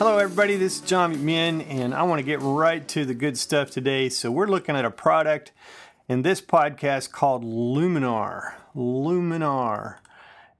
Hello, everybody. This is John McMinn, and I want to get right to the good stuff today. So, we're looking at a product in this podcast called Luminar. Luminar.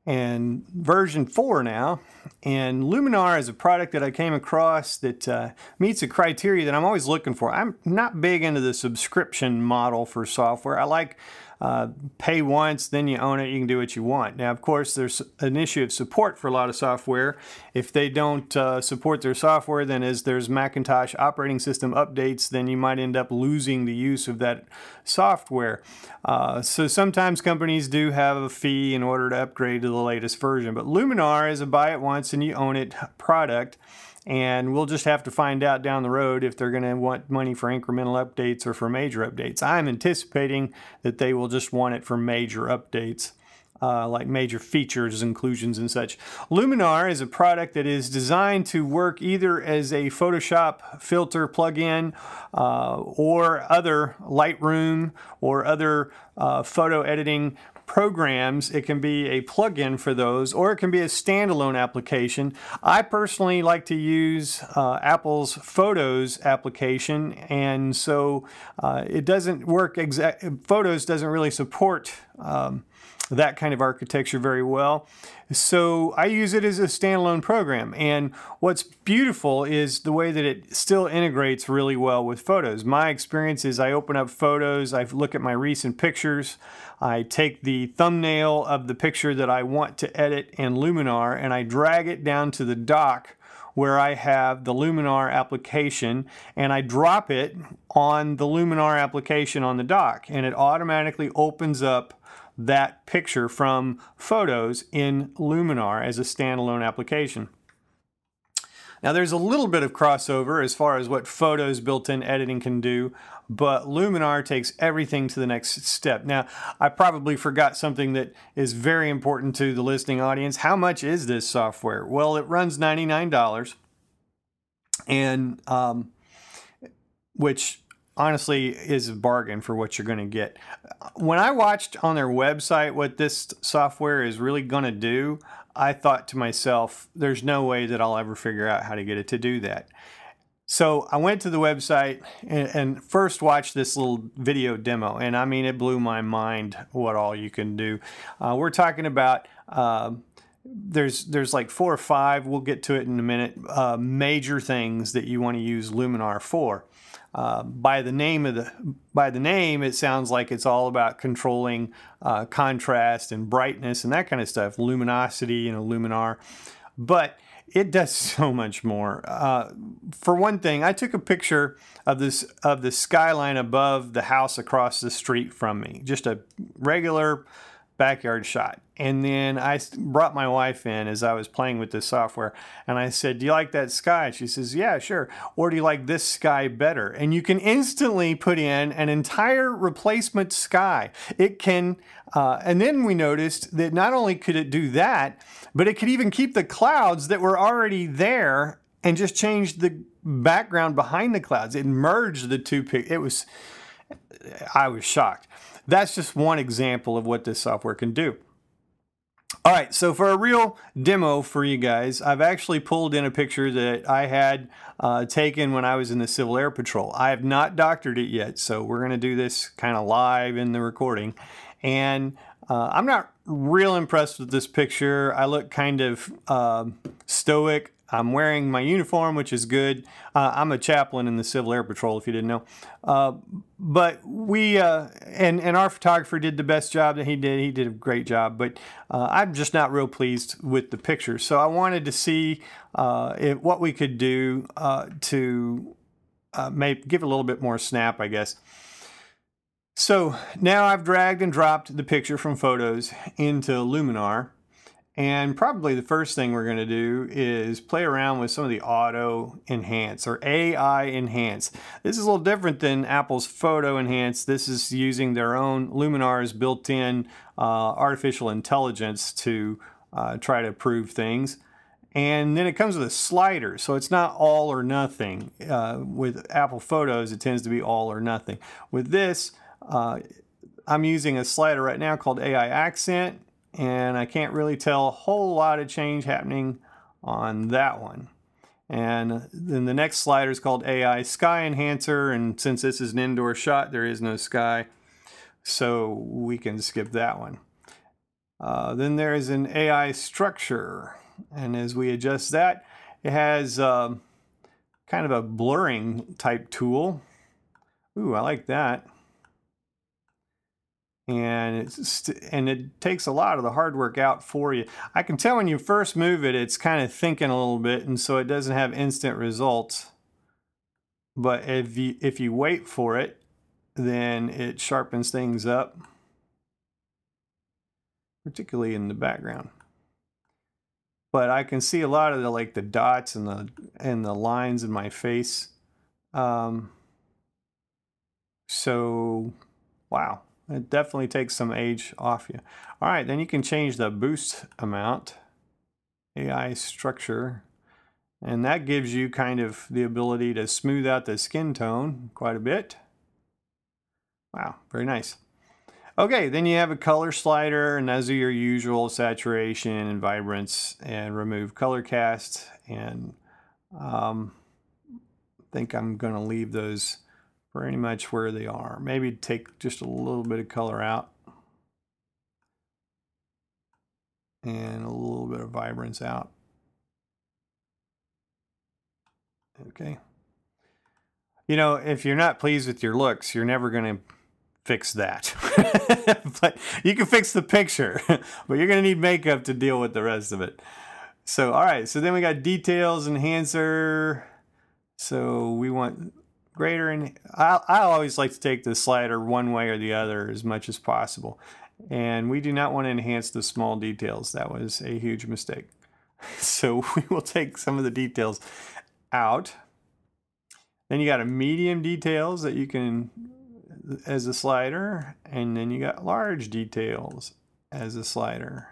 And version 4 now. And Luminar is a product that I came across that uh, meets a criteria that I'm always looking for. I'm not big into the subscription model for software. I like uh, pay once, then you own it, you can do what you want. Now, of course, there's an issue of support for a lot of software. If they don't uh, support their software, then as there's Macintosh operating system updates, then you might end up losing the use of that software. Uh, so sometimes companies do have a fee in order to upgrade to the latest version, but Luminar is a buy it once and you own it product and we'll just have to find out down the road if they're going to want money for incremental updates or for major updates. I'm anticipating that they will just want it for major updates. Uh, like major features, inclusions, and such. Luminar is a product that is designed to work either as a Photoshop filter plugin uh, or other Lightroom or other uh, photo editing programs, it can be a plugin for those, or it can be a standalone application. I personally like to use uh, Apple's Photos application, and so uh, it doesn't work exact. Photos doesn't really support. Um, that kind of architecture very well. So I use it as a standalone program. And what's beautiful is the way that it still integrates really well with photos. My experience is I open up photos, I look at my recent pictures, I take the thumbnail of the picture that I want to edit in Luminar and I drag it down to the dock where I have the Luminar application and I drop it on the Luminar application on the dock and it automatically opens up that picture from Photos in Luminar as a standalone application. Now there's a little bit of crossover as far as what Photos built-in editing can do, but Luminar takes everything to the next step. Now, I probably forgot something that is very important to the listening audience. How much is this software? Well, it runs $99 and um, which honestly is a bargain for what you're going to get. When I watched on their website what this software is really going to do, I thought to myself, there's no way that I'll ever figure out how to get it to do that. So I went to the website and, and, first watched this little video demo, and I mean, it blew my mind what all you can do. Uh, we're talking about uh, there's there's like four or five. We'll get to it in a minute. Uh, major things that you want to use Luminar for. Uh, by the name of the by the name, it sounds like it's all about controlling uh, contrast and brightness and that kind of stuff, luminosity, you know, luminar. But it does so much more. Uh, for one thing, I took a picture of this of the skyline above the house across the street from me, just a regular backyard shot. And then I brought my wife in as I was playing with this software and I said, Do you like that sky? She says, Yeah, sure. Or do you like this sky better? And you can instantly put in an entire replacement sky. It can, uh, and then we noticed that not only could it do that, but it could even keep the clouds that were already there and just change the background behind the clouds. It merged the two. pictures. It was, I was shocked. That's just one example of what this software can do. All right, so for a real demo for you guys, I've actually pulled in a picture that I had uh, taken when I was in the Civil Air Patrol. I have not doctored it yet, so we're going to do this kind of live in the recording. And uh, I'm not real impressed with this picture. I look kind of uh, stoic. I'm wearing my uniform, which is good. Uh, I'm a chaplain in the Civil Air Patrol, if you didn't know. Uh, but we uh, and and our photographer did the best job that he did. He did a great job, but uh, I'm just not real pleased with the picture. So I wanted to see uh, if, what we could do uh, to maybe give it a little bit more snap, I guess. So now I've dragged and dropped the picture from photos into Luminar. And probably the first thing we're going to do is play around with some of the auto enhance or AI enhance. This is a little different than Apple's photo enhance. This is using their own Luminar's built-in uh, artificial intelligence to uh, try to improve things. And then it comes with a slider, so it's not all or nothing. Uh, with Apple Photos, it tends to be all or nothing. With this, uh, I'm using a slider right now called AI Accent and I can't really tell a whole lot of change happening on that one. And then the next slider is called AI Sky Enhancer. And since this is an indoor shot, there is no sky. So we can skip that one. Uh, then there is an AI structure. And as we adjust that, it has uh, kind of a blurring type tool. Ooh, I like that. And it's and it takes a lot of the hard work out for you. I can tell when you first move it, it's kind of thinking a little bit, and so it doesn't have instant results. But if you if you wait for it, then it sharpens things up, particularly in the background but I can see a lot of the like the dots and the and the lines in my face. Um, so, wow, it definitely takes some age off you. All right, then you can change the boost amount, AI structure, and that gives you kind of the ability to smooth out the skin tone quite a bit. Wow, very nice. Okay, then you have a color slider, and those are your usual saturation and vibrance, and remove color cast. And um, I think I'm going to leave those pretty much where they are. Maybe take just a little bit of color out. And a little bit of vibrance out. Okay. You know, if you're not pleased with your looks, you're never going to fix that. but you can fix the picture, but you're going to need makeup to deal with the rest of it. So, all right, so then we got details, enhancer. So we want greater, and I, I always like to take the slider one way or the other as much as possible. And we do not want to enhance the small details. That was a huge mistake. So we will take some of the details out. Then you got a medium details that you can as a slider, and then you got large details as a slider.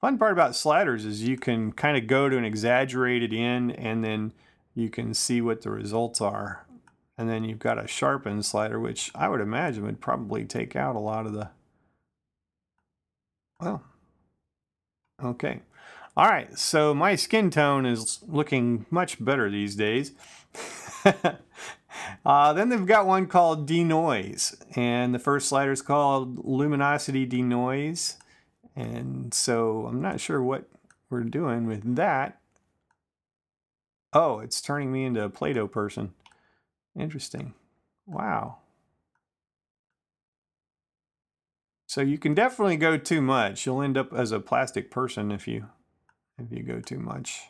Fun part about sliders is you can kind of go to an exaggerated end and then you can see what the results are. And then you've got a sharpen slider, which I would imagine would probably take out a lot of the, well, okay. All right, so my skin tone is looking much better these days. Uh, then they've got one called denoise, and the first slider is called luminosity denoise. And so I'm not sure what we're doing with that. Oh, it's turning me into a Play-Doh person. Interesting. Wow. So you can definitely go too much. You'll end up as a plastic person if you if you go too much.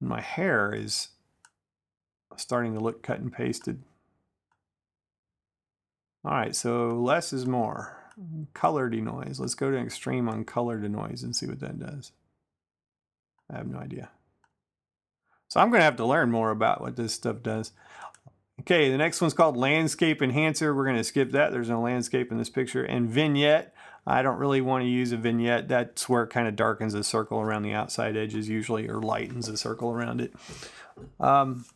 My hair is starting to look cut and pasted. All right, so less is more. Color denoise. Let's go to extreme on color denoise and see what that does. I have no idea. So I'm going to have to learn more about what this stuff does. Okay, the next one's called Landscape Enhancer. We're going to skip that. There's no landscape in this picture. And Vignette. I don't really want to use a vignette. That's where it kind of darkens the circle around the outside edges usually, or lightens the circle around it. Um,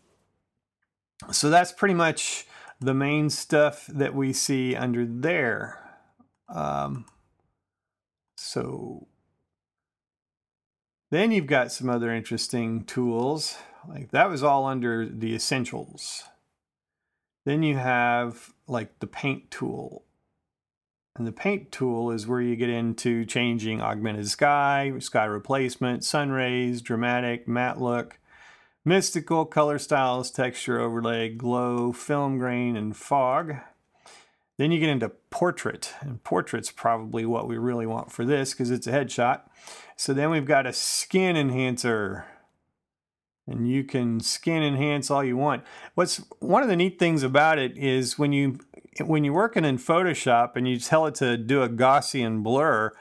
so that's pretty much the main stuff that we see under there. Um, so then you've got some other interesting tools. Like that was all under the essentials. Then you have like the paint tool. And the paint tool is where you get into changing augmented sky, sky replacement, sun rays, dramatic, matte look, Mystical, color styles, texture overlay, glow, film grain, and fog. Then you get into portrait, and portrait's probably what we really want for this because it's a headshot. So then we've got a skin enhancer. And you can skin enhance all you want. What's one of the neat things about it is when you when you're working in Photoshop and you tell it to do a Gaussian blur,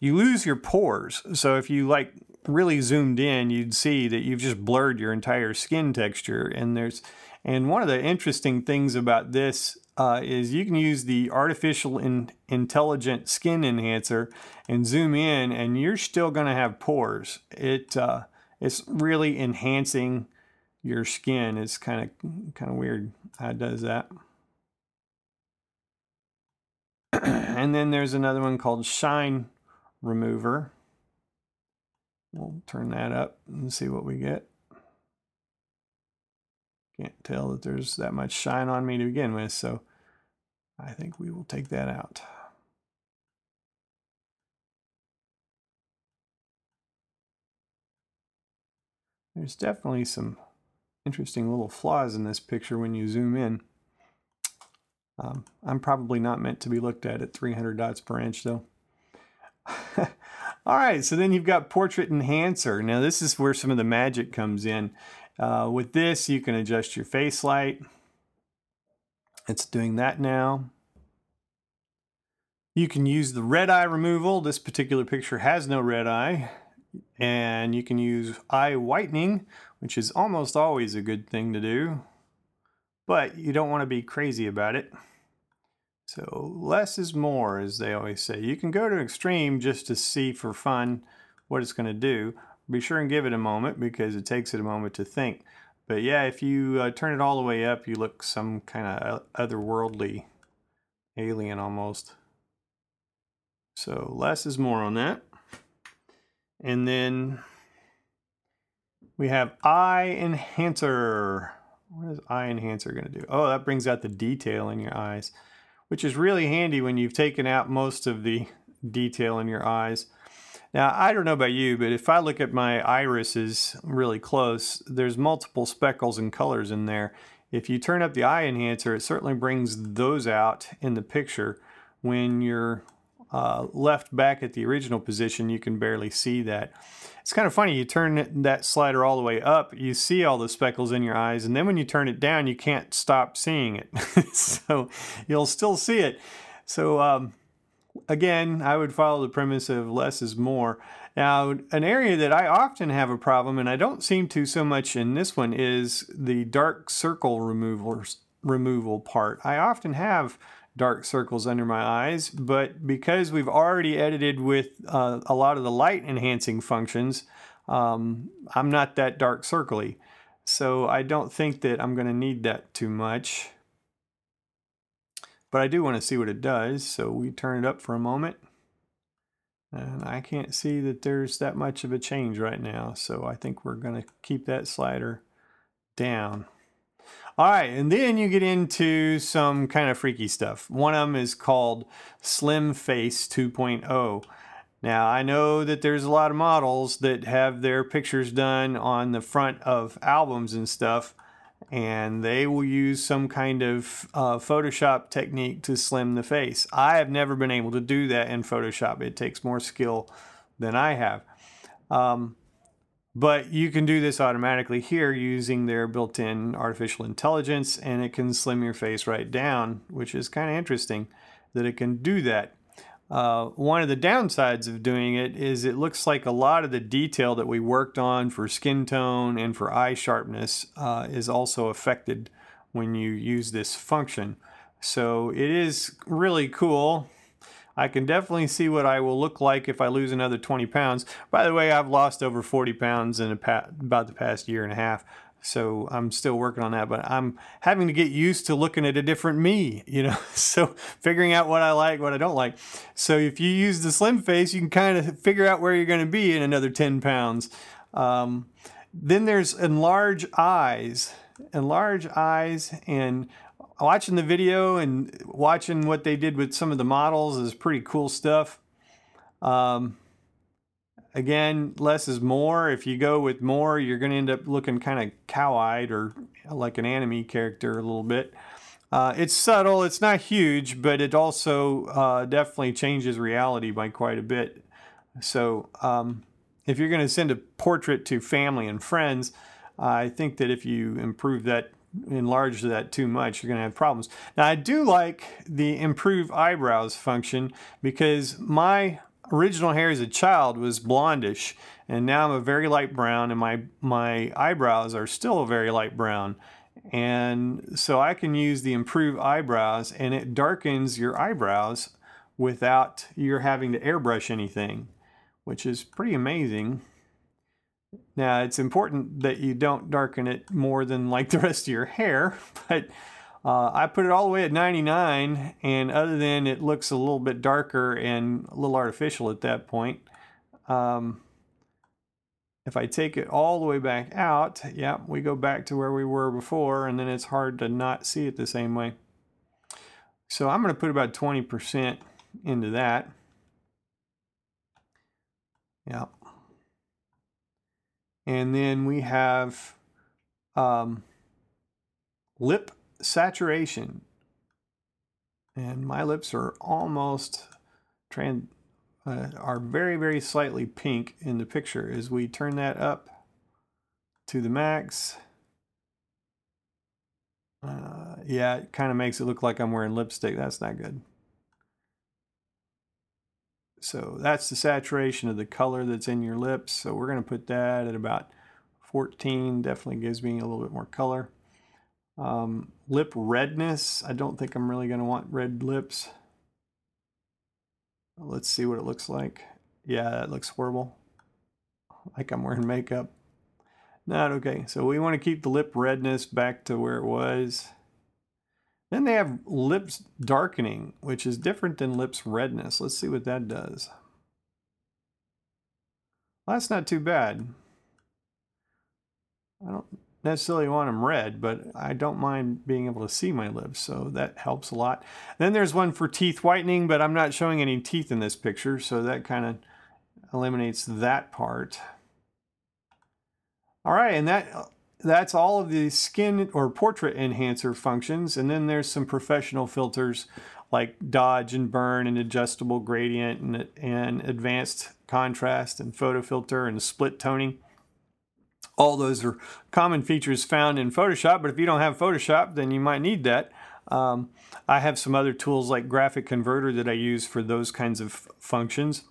you lose your pores. So if you like really zoomed in, you'd see that you've just blurred your entire skin texture. And there's, and one of the interesting things about this uh, is you can use the artificial in, intelligent skin enhancer and zoom in, and you're still going to have pores. It uh, it's really enhancing your skin. It's kind of kind of weird how it does that. and then there's another one called Shine Remover. We'll turn that up and see what we get. Can't tell that there's that much shine on me to begin with, so I think we will take that out. There's definitely some interesting little flaws in this picture when you zoom in. Um, I'm probably not meant to be looked at at 300 dots per inch though. All right, so then you've got Portrait Enhancer. Now this is where some of the magic comes in. Uh, with this, you can adjust your face light. It's doing that now. You can use the red eye removal. This particular picture has no red eye. And you can use eye whitening, which is almost always a good thing to do. But you don't want to be crazy about it. So less is more, as they always say. You can go to extreme just to see for fun what it's going to do. Be sure and give it a moment because it takes it a moment to think. But yeah, if you uh, turn it all the way up, you look some kind of otherworldly alien almost. So less is more on that. And then we have eye enhancer. What is eye enhancer going to do? Oh, that brings out the detail in your eyes, which is really handy when you've taken out most of the detail in your eyes. Now, I don't know about you, but if I look at my irises really close, there's multiple speckles and colors in there. If you turn up the eye enhancer, it certainly brings those out in the picture. When you're uh, left back at the original position, you can barely see that. It's kind of funny, you turn that slider all the way up, you see all the speckles in your eyes, and then when you turn it down, you can't stop seeing it. so you'll still see it. So um, again, I would follow the premise of less is more. Now, an area that I often have a problem, and I don't seem to so much in this one, is the dark circle removal, removal part. I often have dark circles under my eyes, but because we've already edited with uh, a lot of the light enhancing functions, um, I'm not that dark circly. So I don't think that I'm going to need that too much. But I do want to see what it does, so we turn it up for a moment. And I can't see that there's that much of a change right now, so I think we're going to keep that slider down. All right, and then you get into some kind of freaky stuff. One of them is called Slim Face 2.0. Now, I know that there's a lot of models that have their pictures done on the front of albums and stuff, and they will use some kind of uh, Photoshop technique to slim the face. I have never been able to do that in Photoshop. It takes more skill than I have. Um, but you can do this automatically here using their built-in artificial intelligence and it can slim your face right down, which is kind of interesting that it can do that. Uh, one of the downsides of doing it is it looks like a lot of the detail that we worked on for skin tone and for eye sharpness uh, is also affected when you use this function. So it is really cool. I can definitely see what I will look like if I lose another 20 pounds. By the way, I've lost over 40 pounds in about the past year and a half. So I'm still working on that, but I'm having to get used to looking at a different me, you know, so figuring out what I like, what I don't like. So if you use the slim face, you can kind of figure out where you're going to be in another 10 pounds. Um, then there's enlarge eyes, enlarge eyes and watching the video and watching what they did with some of the models is pretty cool stuff. Um, Again, less is more. If you go with more, you're going to end up looking kind of cow-eyed or like an anime character a little bit. Uh, it's subtle, it's not huge, but it also uh, definitely changes reality by quite a bit. So um, if you're going to send a portrait to family and friends, I think that if you improve that, enlarge that too much, you're going to have problems. Now, I do like the improve eyebrows function because my original hair as a child was blondish and now I'm a very light brown and my my eyebrows are still a very light brown and so I can use the improve eyebrows and it darkens your eyebrows without you're having to airbrush anything which is pretty amazing now it's important that you don't darken it more than like the rest of your hair but uh, I put it all the way at 99, and other than it looks a little bit darker and a little artificial at that point, um, if I take it all the way back out, yeah, we go back to where we were before, and then it's hard to not see it the same way. So I'm going to put about 20% into that. Yeah. And then we have um, lip saturation. And my lips are almost trans uh, are very, very slightly pink in the picture. As we turn that up to the max, uh, yeah, it kind of makes it look like I'm wearing lipstick. That's not good. So that's the saturation of the color that's in your lips. So we're going to put that at about 14. Definitely gives me a little bit more color. Um, lip redness. I don't think I'm really going to want red lips. Let's see what it looks like. Yeah, that looks horrible. Like I'm wearing makeup. Not okay. So we want to keep the lip redness back to where it was. Then they have lips darkening, which is different than lips redness. Let's see what that does. Well, that's not too bad. I don't necessarily want them red, but I don't mind being able to see my lips, so that helps a lot. Then there's one for teeth whitening, but I'm not showing any teeth in this picture, so that kind of eliminates that part. All right, and that that's all of the skin or portrait enhancer functions, and then there's some professional filters like dodge and burn and adjustable gradient and, and advanced contrast and photo filter and split toning. All those are common features found in Photoshop, but if you don't have Photoshop, then you might need that. Um, I have some other tools like Graphic Converter that I use for those kinds of functions.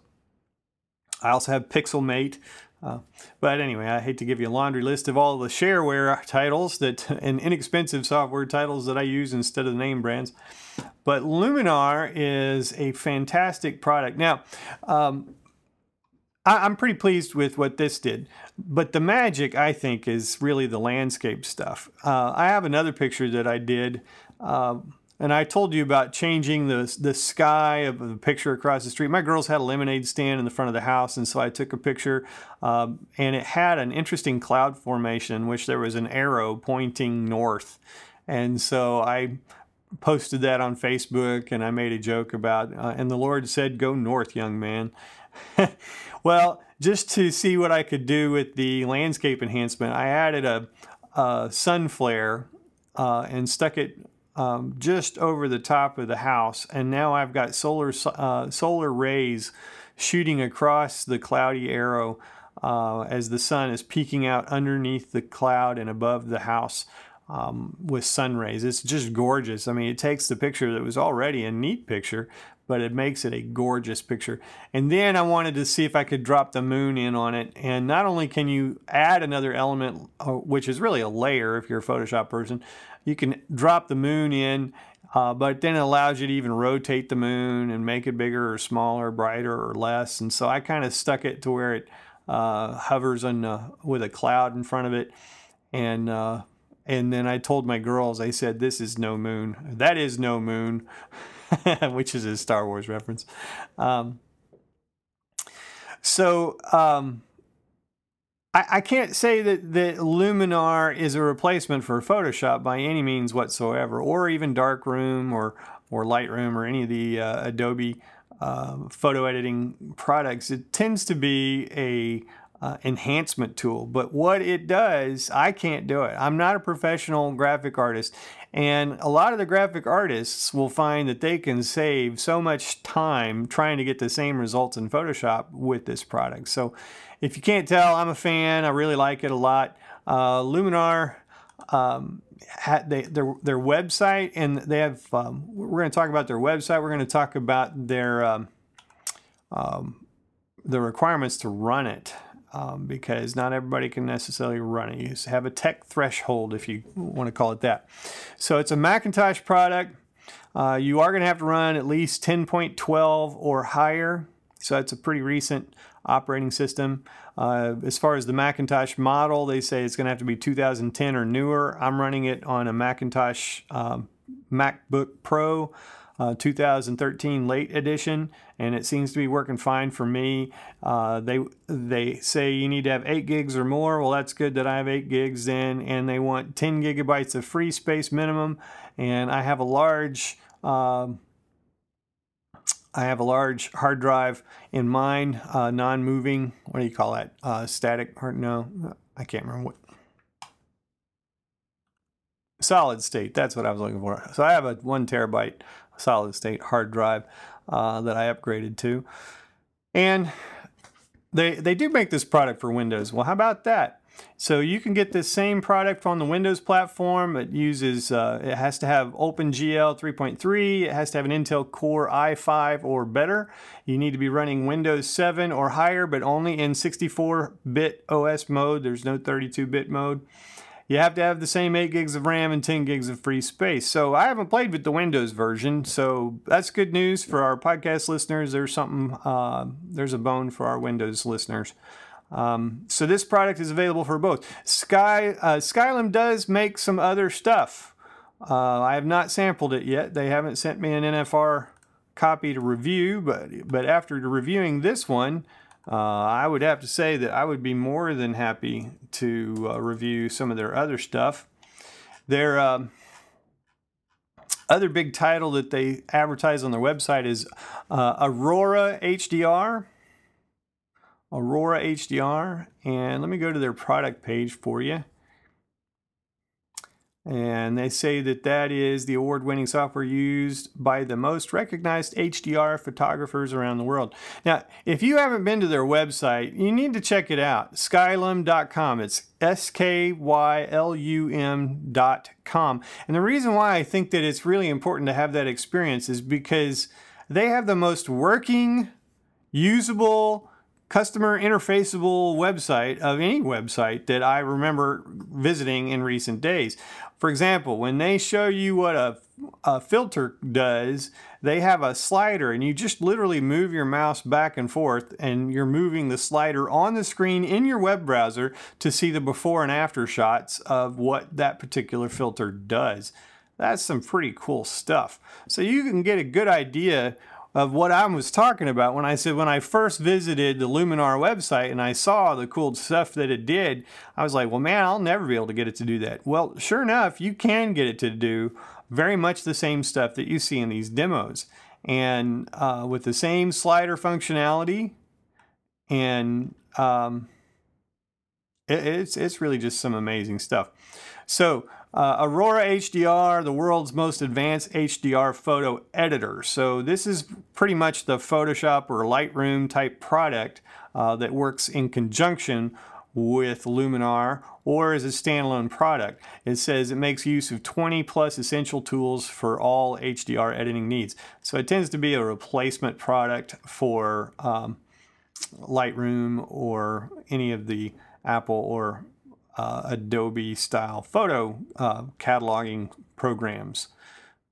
I also have Pixelmator. Uh, but anyway, I hate to give you a laundry list of all the shareware titles that and inexpensive software titles that I use instead of the name brands. But Luminar is a fantastic product. Now, um, I, am pretty pleased with what this did. But the magic, I think, is really the landscape stuff. Uh, I have another picture that I did. Uh, and I told you about changing the, the sky of the picture across the street. My girls had a lemonade stand in the front of the house, and so I took a picture, um, and it had an interesting cloud formation in which there was an arrow pointing north. And so I posted that on Facebook, and I made a joke about, uh, and the Lord said, Go north, young man. well, just to see what I could do with the landscape enhancement, I added a, a sun flare uh, and stuck it um, just over the top of the house, and now I've got solar uh, solar rays shooting across the cloudy arrow uh, as the sun is peeking out underneath the cloud and above the house um, with sun rays. It's just gorgeous. I mean, it takes the picture that was already a neat picture, but it makes it a gorgeous picture. And then I wanted to see if I could drop the moon in on it. And not only can you add another element, uh, which is really a layer if you're a Photoshop person, you can drop the moon in, uh, but then it allows you to even rotate the moon and make it bigger or smaller, brighter or less. And so I kind of stuck it to where it uh, hovers on uh, with a cloud in front of it. And uh, and then I told my girls, I said, "This is no moon. That is no moon," which is a Star Wars reference. Um, so um, I, I, can't say that that Luminar is a replacement for Photoshop by any means whatsoever, or even Darkroom or or Lightroom or any of the uh, Adobe uh, photo editing products. It tends to be a uh, enhancement tool. But what it does, I can't do it. I'm not a professional graphic artist. And a lot of the graphic artists will find that they can save so much time trying to get the same results in Photoshop with this product. So if you can't tell, I'm a fan. I really like it a lot. Uh, Luminar, um, they, their, their website, and they have, um, we're going to talk about their website. We're going to talk about their, um, um the requirements to run it um, because not everybody can necessarily run it. You have a tech threshold, if you want to call it that. So it's a Macintosh product. Uh, you are going to have to run at least 10.12 or higher. So it's a pretty recent operating system. Uh, as far as the Macintosh model, they say it's going to have to be 2010 or newer. I'm running it on a Macintosh um, MacBook Pro uh, 2013 late edition, and it seems to be working fine for me. Uh, they they say you need to have eight gigs or more. Well, that's good that I have eight gigs then, and they want 10 gigabytes of free space minimum, and I have a large. Um, I have a large hard drive in mine, uh, non-moving. What do you call that? Uh, static? Or no, I can't remember what. Solid state. That's what I was looking for. So I have a one terabyte solid state hard drive uh, that I upgraded to, and they they do make this product for Windows. Well, how about that? So you can get this same product on the Windows platform. It uses, uh, it has to have OpenGL 3.3. It has to have an Intel Core i5 or better. You need to be running Windows 7 or higher, but only in 64-bit OS mode. There's no 32-bit mode. You have to have the same 8 gigs of RAM and 10 gigs of free space. So I haven't played with the Windows version, so that's good news for our podcast listeners. There's something, uh, there's a bone for our Windows listeners. Um, so this product is available for both. Sky uh, Skylum does make some other stuff. Uh, I have not sampled it yet. They haven't sent me an NFR copy to review, but but after reviewing this one, uh, I would have to say that I would be more than happy to uh, review some of their other stuff. Their um, other big title that they advertise on their website is uh, Aurora HDR. Aurora HDR. And let me go to their product page for you. And they say that that is the award winning software used by the most recognized HDR photographers around the world. Now, if you haven't been to their website, you need to check it out skylum.com. It's S K Y L U M.com. And the reason why I think that it's really important to have that experience is because they have the most working, usable, customer interfaceable website of any website that I remember visiting in recent days. For example, when they show you what a, a, filter does, they have a slider and you just literally move your mouse back and forth and you're moving the slider on the screen in your web browser to see the before and after shots of what that particular filter does. That's some pretty cool stuff. So you can get a good idea of what I was talking about when I said when I first visited the Luminar website and I saw the cool stuff that it did, I was like, well, man, I'll never be able to get it to do that. Well, sure enough, you can get it to do very much the same stuff that you see in these demos. And uh, with the same slider functionality, and um, it, it's, it's really just some amazing stuff. So, uh, Aurora HDR, the world's most advanced HDR photo editor. So this is pretty much the Photoshop or Lightroom type product uh, that works in conjunction with Luminar or as a standalone product. It says it makes use of 20 plus essential tools for all HDR editing needs. So it tends to be a replacement product for um, Lightroom or any of the Apple or uh, Adobe style photo uh, cataloging programs.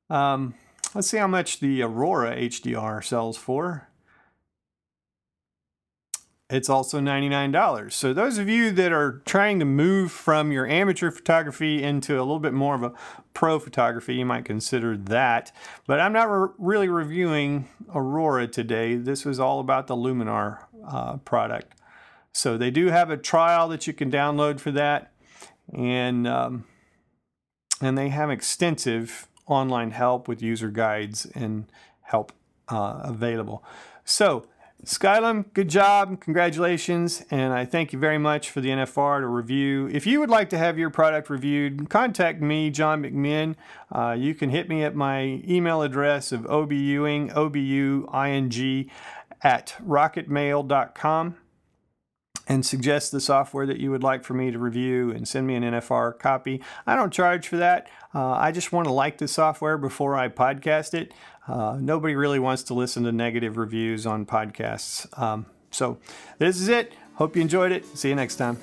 Um, let's see how much the Aurora HDR sells for. It's also $99. So those of you that are trying to move from your amateur photography into a little bit more of a pro photography, you might consider that. But I'm not re really reviewing Aurora today. This was all about the Luminar uh, product. So they do have a trial that you can download for that, and um, and they have extensive online help with user guides and help uh, available. So Skylum, good job, congratulations, and I thank you very much for the NFR to review. If you would like to have your product reviewed, contact me, John McMinn. Uh, you can hit me at my email address of obuing, O-B-U-I-N-G, at rocketmail.com and suggest the software that you would like for me to review and send me an NFR copy. I don't charge for that. Uh, I just want to like the software before I podcast it. Uh, nobody really wants to listen to negative reviews on podcasts. Um, so this is it. Hope you enjoyed it. See you next time.